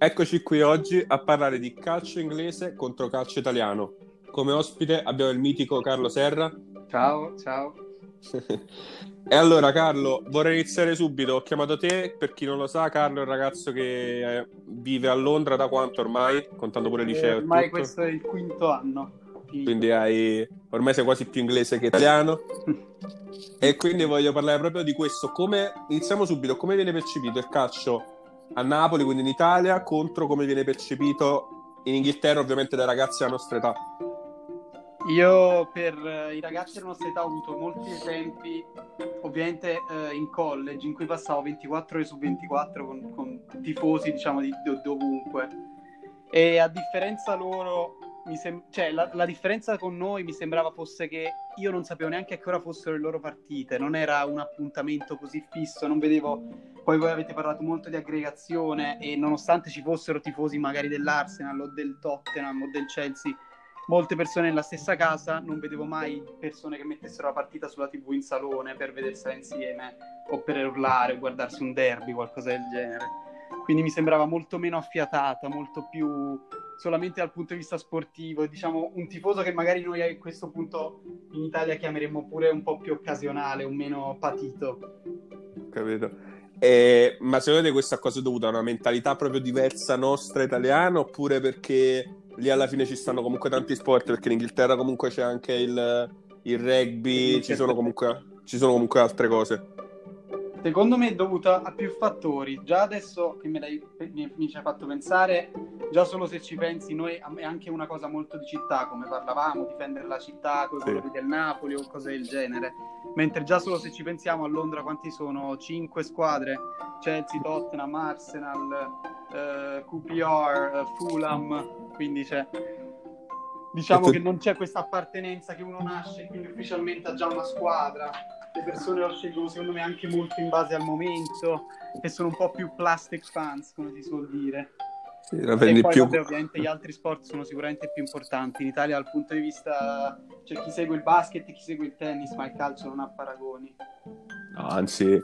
Eccoci qui oggi a parlare di calcio inglese contro calcio italiano. Come ospite abbiamo il mitico Carlo Serra. Ciao, ciao. e allora Carlo, vorrei iniziare subito. Ho chiamato te, per chi non lo sa, Carlo è un ragazzo che eh, vive a Londra da quanto ormai? Contando pure il liceo. Eh, ormai questo è il quinto anno. Quindi hai... ormai sei quasi più inglese che italiano. e quindi voglio parlare proprio di questo. Come... Iniziamo subito. Come viene percepito il calcio a Napoli, quindi in Italia, contro come viene percepito in Inghilterra, ovviamente dai ragazzi della nostra età. Io per uh, i ragazzi della nostra età ho avuto molti esempi, ovviamente uh, in college, in cui passavo 24 ore su 24 con, con tifosi, diciamo, di, di dovunque. E a differenza loro, sem- cioè, la, la, differenza con noi mi sembrava fosse che io non sapevo neanche a che ora fossero le loro partite, non era un appuntamento così fisso, non vedevo poi voi avete parlato molto di aggregazione e nonostante ci fossero tifosi magari dell'Arsenal o del Tottenham o del Chelsea, molte persone nella stessa casa, non vedevo mai persone che mettessero la partita sulla TV in salone per vedersela insieme o per urlare o guardarsi un derby, qualcosa del genere. Quindi mi sembrava molto meno affiatata, molto più solamente dal punto di vista sportivo, diciamo un tifoso che magari noi a questo punto in Italia chiameremmo pure un po' più occasionale, un meno patito. Capito. Eh, ma secondo te questa cosa è dovuta a una mentalità proprio diversa nostra italiana oppure perché lì alla fine ci stanno comunque tanti sport? Perché in Inghilterra comunque c'è anche il, il rugby, ci sono, comunque, ci sono comunque altre cose. Secondo me è dovuta a più fattori. Già adesso che me l'hai, mi, mi ci hai fatto pensare, già solo se ci pensi, noi è anche una cosa molto di città, come parlavamo, difendere la città con i sì. colori del Napoli o cose del genere. Mentre già solo se ci pensiamo a Londra quanti sono? Cinque squadre, Chelsea, Tottenham, Arsenal, eh, QPR, eh, Fulham, quindi c'è... Diciamo tu... che non c'è questa appartenenza che uno nasce e quindi ufficialmente ha già una squadra le persone lo scelgono secondo me anche molto in base al momento e sono un po' più plastic fans come si suol dire. Sì, e poi più... vabbè, ovviamente gli altri sport sono sicuramente più importanti. In Italia dal punto di vista c'è cioè, chi segue il basket e chi segue il tennis ma il calcio non ha paragoni. No, anzi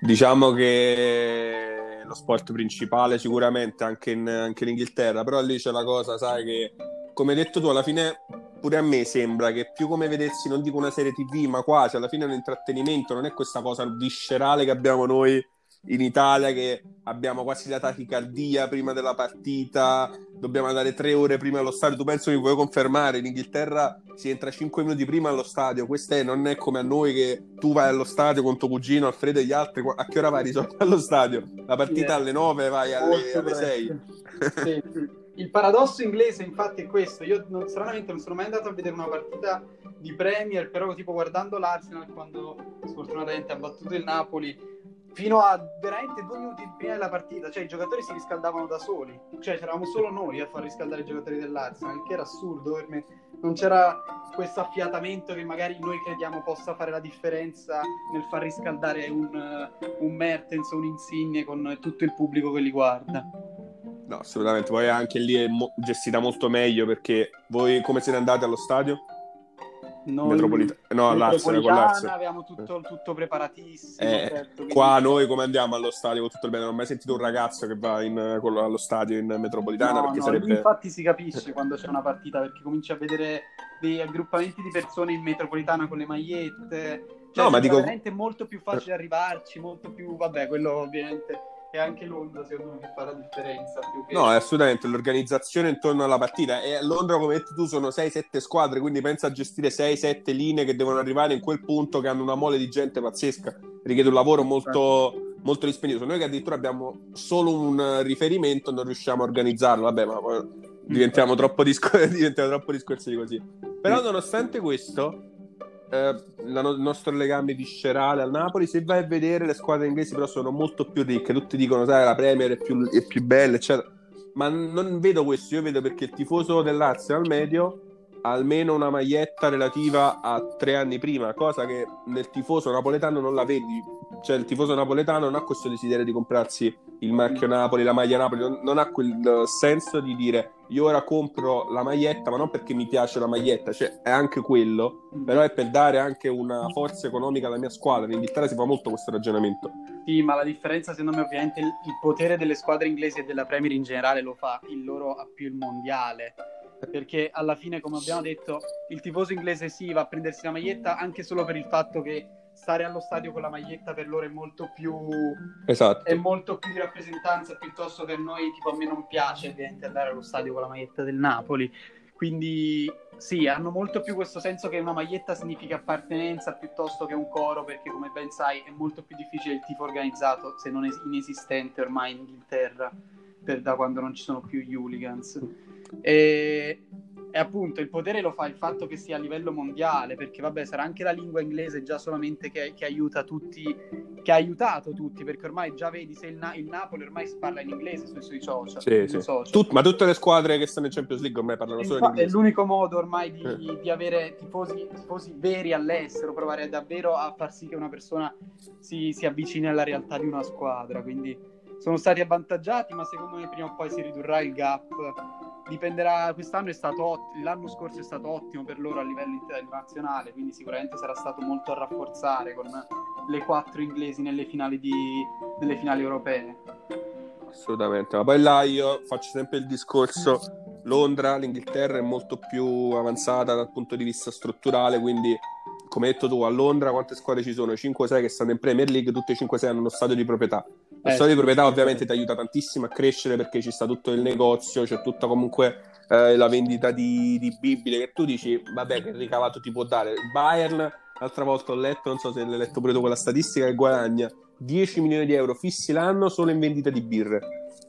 diciamo che lo sport principale sicuramente anche in, anche in Inghilterra però lì c'è la cosa sai che come hai detto tu alla fine pure a me sembra che più come vedessi, non dico una serie TV, ma quasi alla fine è un intrattenimento, non è questa cosa viscerale che abbiamo noi in Italia che abbiamo quasi la tachicardia prima della partita, dobbiamo andare tre ore prima allo stadio. Tu penso mi puoi confermare? In Inghilterra si entra cinque minuti prima allo stadio. Questo è, non è come a noi che tu vai allo stadio con tuo cugino Alfredo e gli altri. A che ora vai di solito allo stadio? La partita alle nove, vai alle, alle sei. Sì, sì. Il paradosso inglese, infatti, è questo. Io non, stranamente non sono mai andato a vedere una partita di Premier, però tipo guardando l'Arsenal quando sfortunatamente ha battuto il Napoli, fino a veramente due minuti prima della partita, cioè i giocatori si riscaldavano da soli, cioè c'eravamo solo noi a far riscaldare i giocatori dell'Arsenal, che era assurdo per me. Non c'era questo affiatamento che magari noi crediamo possa fare la differenza nel far riscaldare un, un Mertens o un Insigne con tutto il pubblico che li guarda. No, assolutamente. Poi anche lì è mo- gestita molto meglio perché voi come siete andati allo stadio? Noi, Metropolita- no, all'Arsenal, con l'Arsenal. Abbiamo tutto, tutto preparatissimo. Eh, certo, quindi... Qua noi come andiamo allo stadio con tutto il bene? Non ho mai sentito un ragazzo che va in, allo stadio in metropolitana. No, perché no, sarebbe... Infatti si capisce quando c'è una partita perché cominci a vedere dei aggruppamenti di persone in metropolitana con le magliette. Cioè, no, ma dico... veramente molto più facile arrivarci, molto più... Vabbè, quello ovviamente è anche Londra secondo me che fa la differenza che... no è assolutamente l'organizzazione intorno alla partita. E a Londra come detto tu sono 6-7 squadre quindi pensa a gestire 6-7 linee che devono arrivare in quel punto che hanno una mole di gente pazzesca richiede un lavoro molto, molto dispendioso. Noi che addirittura abbiamo solo un riferimento non riusciamo a organizzarlo. Vabbè ma diventiamo troppo, discor- diventiamo troppo discorsi così. Però nonostante questo eh, la, il nostro legame viscerale al Napoli. Se vai a vedere le squadre inglesi, però sono molto più ricche. Tutti dicono, sai, la Premier è più, è più bella, eccetera. Ma non vedo questo. Io vedo perché il tifoso dell'Arsenal medio almeno una maglietta relativa a tre anni prima, cosa che nel tifoso napoletano non la vedi cioè il tifoso napoletano non ha questo desiderio di comprarsi il marchio Napoli, la maglia Napoli, non, non, ha quel senso di dire io ora compro la maglietta, ma non perché mi piace la maglietta, cioè è anche quello, mm. però è per dare anche una forza economica alla mia squadra. In Inghilterra si fa molto questo ragionamento. Sì, ma la differenza secondo me ovviamente il, il potere delle squadre inglesi e della Premier in generale lo fa il loro a più il mondiale perché alla fine, come abbiamo detto, il tifoso inglese sì va a prendersi la maglietta anche solo per il fatto che stare allo stadio con la maglietta per loro è molto più esatto. è molto più di rappresentanza piuttosto che a noi tipo a me non piace ovviamente andare allo stadio con la maglietta del Napoli quindi sì hanno molto più questo senso che una maglietta significa appartenenza piuttosto che un coro perché come ben sai è molto più difficile il tifo organizzato se non è inesistente ormai in Inghilterra per, da quando non ci sono più gli hooligans e e appunto il potere lo fa il fatto che sia a livello mondiale, perché vabbè sarà anche la lingua inglese già solamente che, che aiuta tutti, che ha aiutato tutti, perché ormai già vedi se il, Na- il Napoli ormai si parla in inglese sui, sui social. Sì, sì. social. Tut- ma tutte le squadre che stanno in Champions League ormai parlano solo in inglese. È l'unico modo ormai di, eh. di avere tifosi, tifosi, veri all'estero, provare davvero a far sì che una persona si, si avvicini alla realtà di una squadra, quindi sono stati avvantaggiati, ma secondo me prima o poi si ridurrà il gap dipenderà, quest'anno è stato ottimo, l'anno scorso è stato ottimo per loro a livello internazionale, quindi sicuramente sarà stato molto a rafforzare con le quattro inglesi nelle finali, di, nelle finali europee. Assolutamente, ma poi là io faccio sempre il discorso, Londra, l'Inghilterra è molto più avanzata dal punto di vista strutturale, quindi come hai detto tu, a Londra quante squadre ci sono? 5-6 che stanno in Premier League, tutte e 5-6 hanno uno stadio di proprietà. Lo eh, sì, di proprietà ovviamente ti aiuta tantissimo a crescere perché ci sta tutto il negozio, c'è tutta comunque eh, la vendita di, di bibite che tu dici, vabbè che ricavato ti può dare. Bayern, l'altra volta ho letto, non so se l'hai letto pure tu quella statistica, che guadagna 10 milioni di euro fissi l'anno solo in vendita di birre.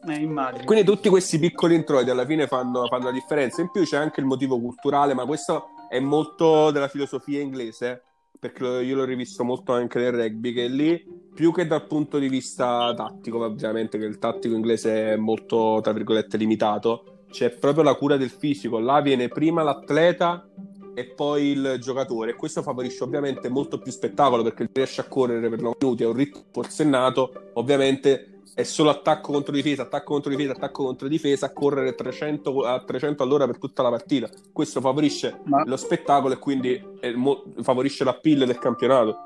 Eh, Quindi tutti questi piccoli introiti alla fine fanno, fanno la differenza. In più c'è anche il motivo culturale, ma questo è molto della filosofia inglese, perché io l'ho rivisto molto anche nel rugby, che lì, più che dal punto di vista tattico, ovviamente che il tattico inglese è molto, tra virgolette, limitato, c'è proprio la cura del fisico. Là viene prima l'atleta e poi il giocatore. E questo favorisce ovviamente molto più spettacolo perché riesce a correre per 9 minuti a un ritmo forsennato. Ovviamente è solo attacco contro difesa, attacco contro difesa, attacco contro difesa, correre 300, a 300 all'ora per tutta la partita. Questo favorisce Ma... lo spettacolo e quindi mo- favorisce l'appeal del campionato.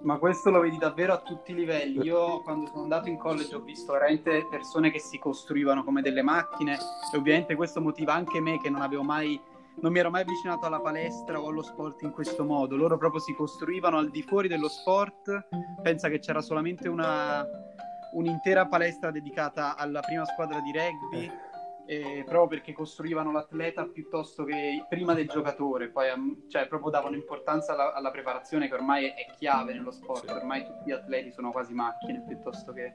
Ma questo lo vedi davvero a tutti i livelli. Io quando sono andato in college ho visto veramente persone che si costruivano come delle macchine e ovviamente questo motiva anche me che non avevo mai non mi ero mai avvicinato alla palestra o allo sport in questo modo. Loro proprio si costruivano al di fuori dello sport. Pensa che c'era solamente una, un'intera palestra dedicata alla prima squadra di rugby, eh, proprio perché costruivano l'atleta piuttosto che prima del giocatore, poi cioè, proprio davano importanza alla, alla, preparazione che ormai è chiave nello sport, ormai tutti gli atleti sono quasi macchine piuttosto che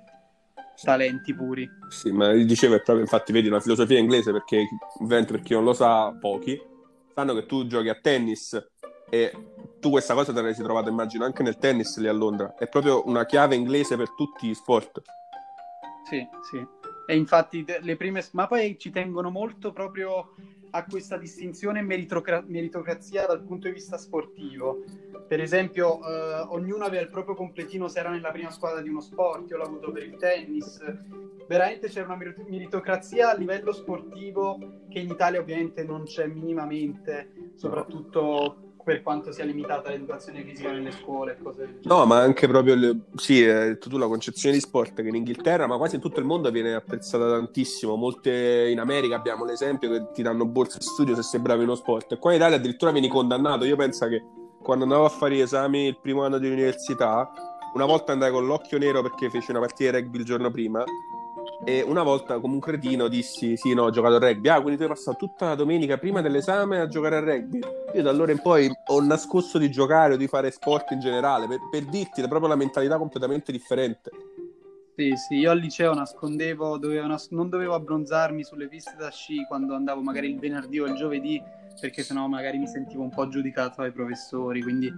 talenti puri. Sì, ma dicevo è proprio, infatti vedi una filosofia inglese perché ovviamente per chi non lo sa, pochi sanno che tu giochi a tennis e tu questa cosa te l'hai trovata, immagino, anche nel tennis lì a Londra. È proprio una chiave inglese per tutti gli sport. Sì, sì. E infatti le prime... Ma poi ci tengono molto proprio a questa distinzione meritocra- meritocrazia dal punto di vista sportivo. Per esempio, eh, ognuno aveva il proprio completino se era nella prima squadra di uno sport, io l'ho avuto per il tennis. Veramente c'era una meritocrazia a livello sportivo che in Italia ovviamente non c'è minimamente, soprattutto per quanto sia limitata l'educazione fisica nelle scuole e cose. No, ma anche proprio, le... sì, eh, tu la concezione di sport che in Inghilterra, ma quasi in tutto il mondo viene apprezzata tantissimo. Molte in America abbiamo l'esempio che ti danno borse di studio se sei bravo in uno sport. E qua in Italia addirittura vieni condannato. Io penso che quando andavo a fare gli esami il primo anno di università, una volta andai con l'occhio nero perché feci una partita di rugby il giorno prima e una volta, come un cretino, dissi: Sì, no, ho giocato a rugby. Ah, quindi tu hai passato tutta la domenica prima dell'esame a giocare a rugby. Io da allora in poi ho nascosto di giocare o di fare sport in generale per, per dirti proprio la mentalità completamente differente. Sì, sì, io al liceo nascondevo, dovevo nas- non dovevo abbronzarmi sulle piste da sci quando andavo magari il venerdì o il giovedì, perché sennò magari mi sentivo un po' giudicato dai professori. Quindi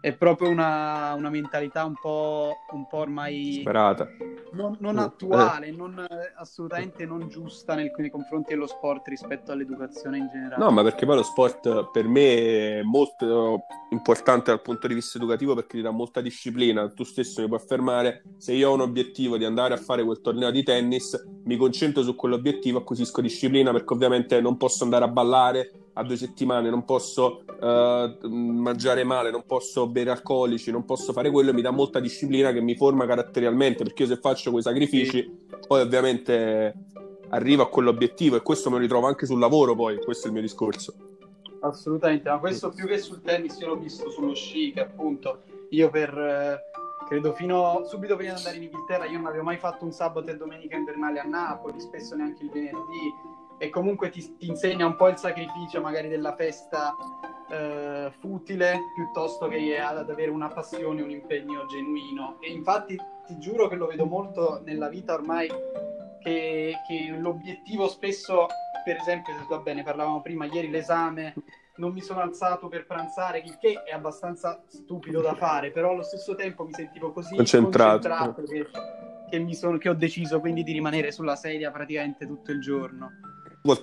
è proprio una, una mentalità un po', un po' ormai Sperata non, non attuale, non, eh, assolutamente non giusta nel, nei confronti dello sport rispetto all'educazione in generale. No, ma perché poi lo sport per me è molto importante dal punto di vista educativo perché ti dà molta disciplina. Tu stesso mi puoi affermare, se io ho un obiettivo di andare a fare quel torneo di tennis, mi concentro su quell'obiettivo, acquisisco disciplina perché ovviamente non posso andare a ballare a due settimane, non posso uh, mangiare male, non posso bere alcolici, non posso fare quello, mi dà molta disciplina che mi forma caratterialmente, perché io se faccio quei sacrifici, poi ovviamente arrivo a quell'obiettivo e questo me lo ritrovo anche sul lavoro poi, questo è il mio discorso. Assolutamente, ma questo più che sul tennis io l'ho visto sullo sci, che appunto io per... Eh, credo fino subito prima di andare in Inghilterra io non avevo mai fatto un sabato e domenica invernale a Napoli, spesso neanche il venerdì, e comunque ti, ti, insegna un po' il sacrificio magari della festa eh, futile piuttosto che ad avere una passione, un impegno genuino. E infatti ti giuro che lo vedo molto nella vita ormai che, che l'obiettivo spesso, per esempio, va bene, parlavamo prima ieri l'esame, non mi sono alzato per pranzare, il che è abbastanza stupido da fare, però allo stesso tempo mi sentivo così concentrato, concentrato che, che, sono, che ho deciso quindi di rimanere sulla sedia praticamente tutto il giorno.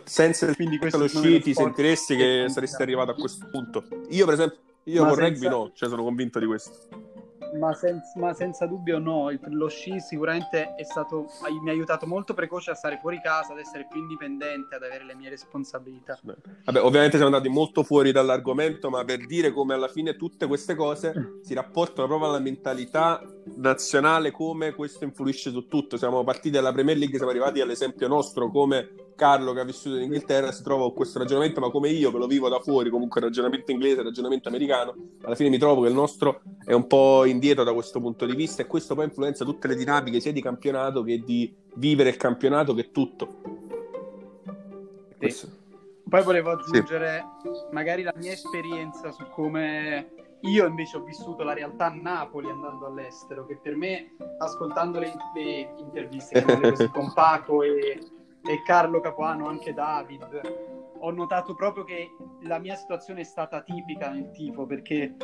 Senza il quindi questo lo sci ti sentiresti che saresti arrivato a questo punto? Io per esempio io ma con senza... rugby no cioè sono convinto di questo ma, senz- ma, senza dubbio no, lo sci sicuramente è stato, mi ha aiutato molto precoce a stare fuori casa, ad essere più indipendente, ad avere le mie responsabilità. Vabbè, ovviamente siamo andati molto fuori dall'argomento, ma per dire come alla fine tutte queste cose si rapportano proprio alla mentalità nazionale, come questo influisce su tutto. Siamo partiti dalla Premier League, siamo arrivati all'esempio nostro, come Carlo che ha vissuto in Inghilterra si trova con questo ragionamento, ma come io che lo vivo da fuori, comunque ragionamento inglese, ragionamento americano, alla fine mi trovo che il nostro è un po' indietro da questo punto di vista e questo poi influenza tutte le dinamiche sia di campionato che di vivere il campionato che tutto. Sì. Poi volevo aggiungere sì. magari la mia esperienza su come io invece ho vissuto la realtà a Napoli andando all'estero, che per me, ascoltando le, le interviste con Paco e e Carlo Capuano, anche David, ho notato proprio che la mia situazione è stata tipica nel tifo perché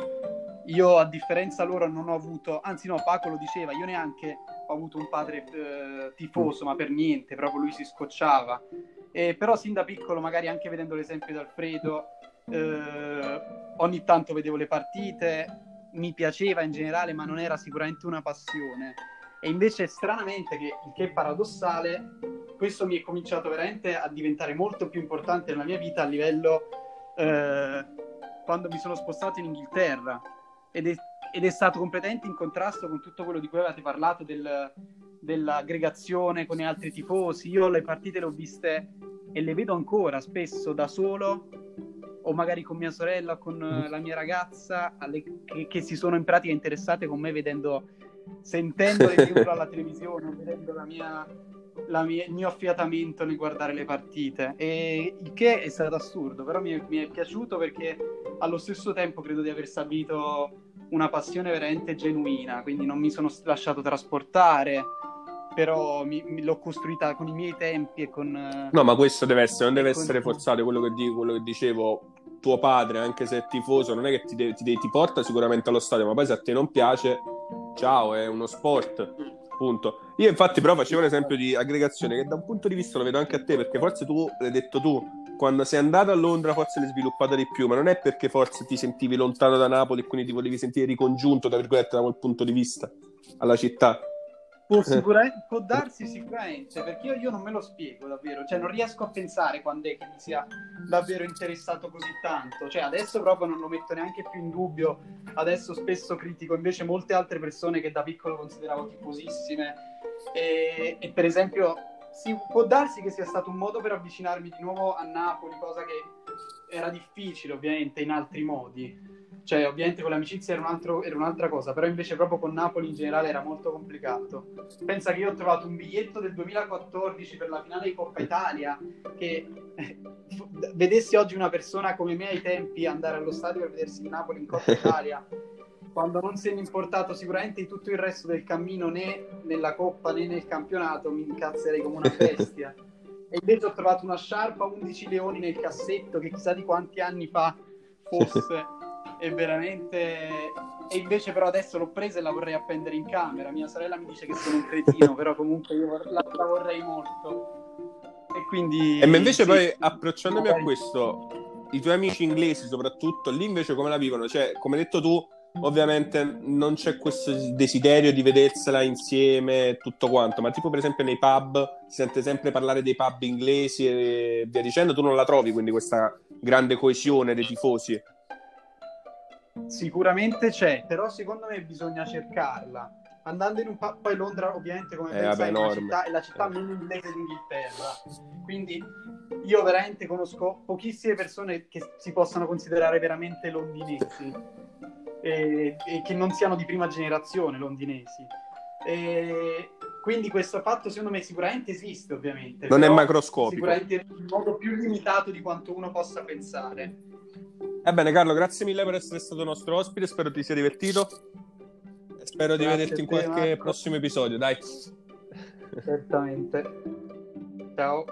io a differenza loro non ho avuto, anzi no, Paco lo diceva, io neanche ho avuto un padre eh, tifoso, ma per niente, proprio lui si scocciava. E, però sin da piccolo, magari anche vedendo l'esempio di Alfredo, eh, ogni tanto vedevo le partite, mi piaceva in generale, ma non era sicuramente una passione. E invece stranamente, che, che è paradossale, questo mi è cominciato veramente a diventare molto più importante nella mia vita a livello eh, quando mi sono spostato in Inghilterra ed è, ed è, stato completamente in contrasto con tutto quello di cui avevate parlato del, dell'aggregazione con gli altri tifosi. Io le partite le ho viste e le vedo ancora spesso da solo o magari con mia sorella o con mm. la mia ragazza alle, che, che, si sono in pratica interessate con me vedendo sentendo le alla televisione vedendo la mia mia, il mio affiatamento nel guardare le partite. E il che è stato assurdo però mi è, mi è, piaciuto perché allo stesso tempo credo di aver stabilito una passione veramente genuina quindi non mi sono lasciato trasportare però mi, mi, l'ho costruita con i miei tempi e con no ma questo deve essere non deve essere con... forzato quello che, dico, quello che dicevo tuo padre anche se è tifoso non è che ti, ti, ti porta sicuramente allo stadio ma poi se a te non piace ciao è uno sport Punto. Io infatti però facevo un esempio di aggregazione che da un punto di vista lo vedo anche a te perché forse tu l'hai detto tu quando sei andato a Londra forse l'hai sviluppata di più ma non è perché forse ti sentivi lontano da Napoli e quindi ti volevi sentire ricongiunto tra virgolette da quel punto di vista alla città. Può, può darsi sicuramente, perché io, io, non me lo spiego davvero, cioè non riesco a pensare quando è che mi sia davvero interessato così tanto, cioè adesso proprio non lo metto neanche più in dubbio, adesso spesso critico invece molte altre persone che da piccolo consideravo tifosissime e, e per esempio sì, può darsi che sia stato un modo per avvicinarmi di nuovo a Napoli, cosa che era difficile ovviamente in altri modi cioè ovviamente con l'amicizia era, un altro, era, un'altra cosa, però invece proprio con Napoli in generale era molto complicato. Pensa che io ho trovato un biglietto del 2014 per la finale di Coppa Italia, che vedessi oggi una persona come me ai tempi andare allo stadio per vedersi il Napoli in Coppa Italia, quando non se ne importato sicuramente di tutto il resto del cammino né nella Coppa né nel campionato, mi incazzerei come una bestia. e invece ho trovato una sciarpa 11 leoni nel cassetto che chissà di quanti anni fa fosse è veramente... E invece però adesso l'ho presa e la vorrei appendere in camera. Mia sorella mi dice che sono un cretino, però comunque io la, la vorrei molto. E quindi... E ma invece sì, poi approcciandomi a questo, i tuoi amici inglesi soprattutto, lì invece come la vivono? Cioè, come hai detto tu, ovviamente non c'è questo desiderio di vedersela insieme tutto quanto, ma tipo per esempio nei pub si sente sempre parlare dei pub inglesi e via dicendo, tu non la trovi quindi questa grande coesione dei tifosi? Sicuramente c'è, però secondo me bisogna cercarla. Andando in un pub, poi Londra ovviamente come eh, vabbè, è, città, è la città meno inglese d'Inghilterra, quindi io veramente conosco pochissime persone che si possano considerare veramente londinesi e, e che non siano di prima generazione londinesi. E quindi questo fatto secondo me sicuramente esiste ovviamente. Non è macroscopico. Sicuramente in modo più limitato di quanto uno possa pensare. Ebbene Carlo, grazie mille per essere stato nostro ospite, spero ti sia divertito. Spero grazie di vederti in qualche Marco. prossimo episodio, dai. Certamente. Ciao.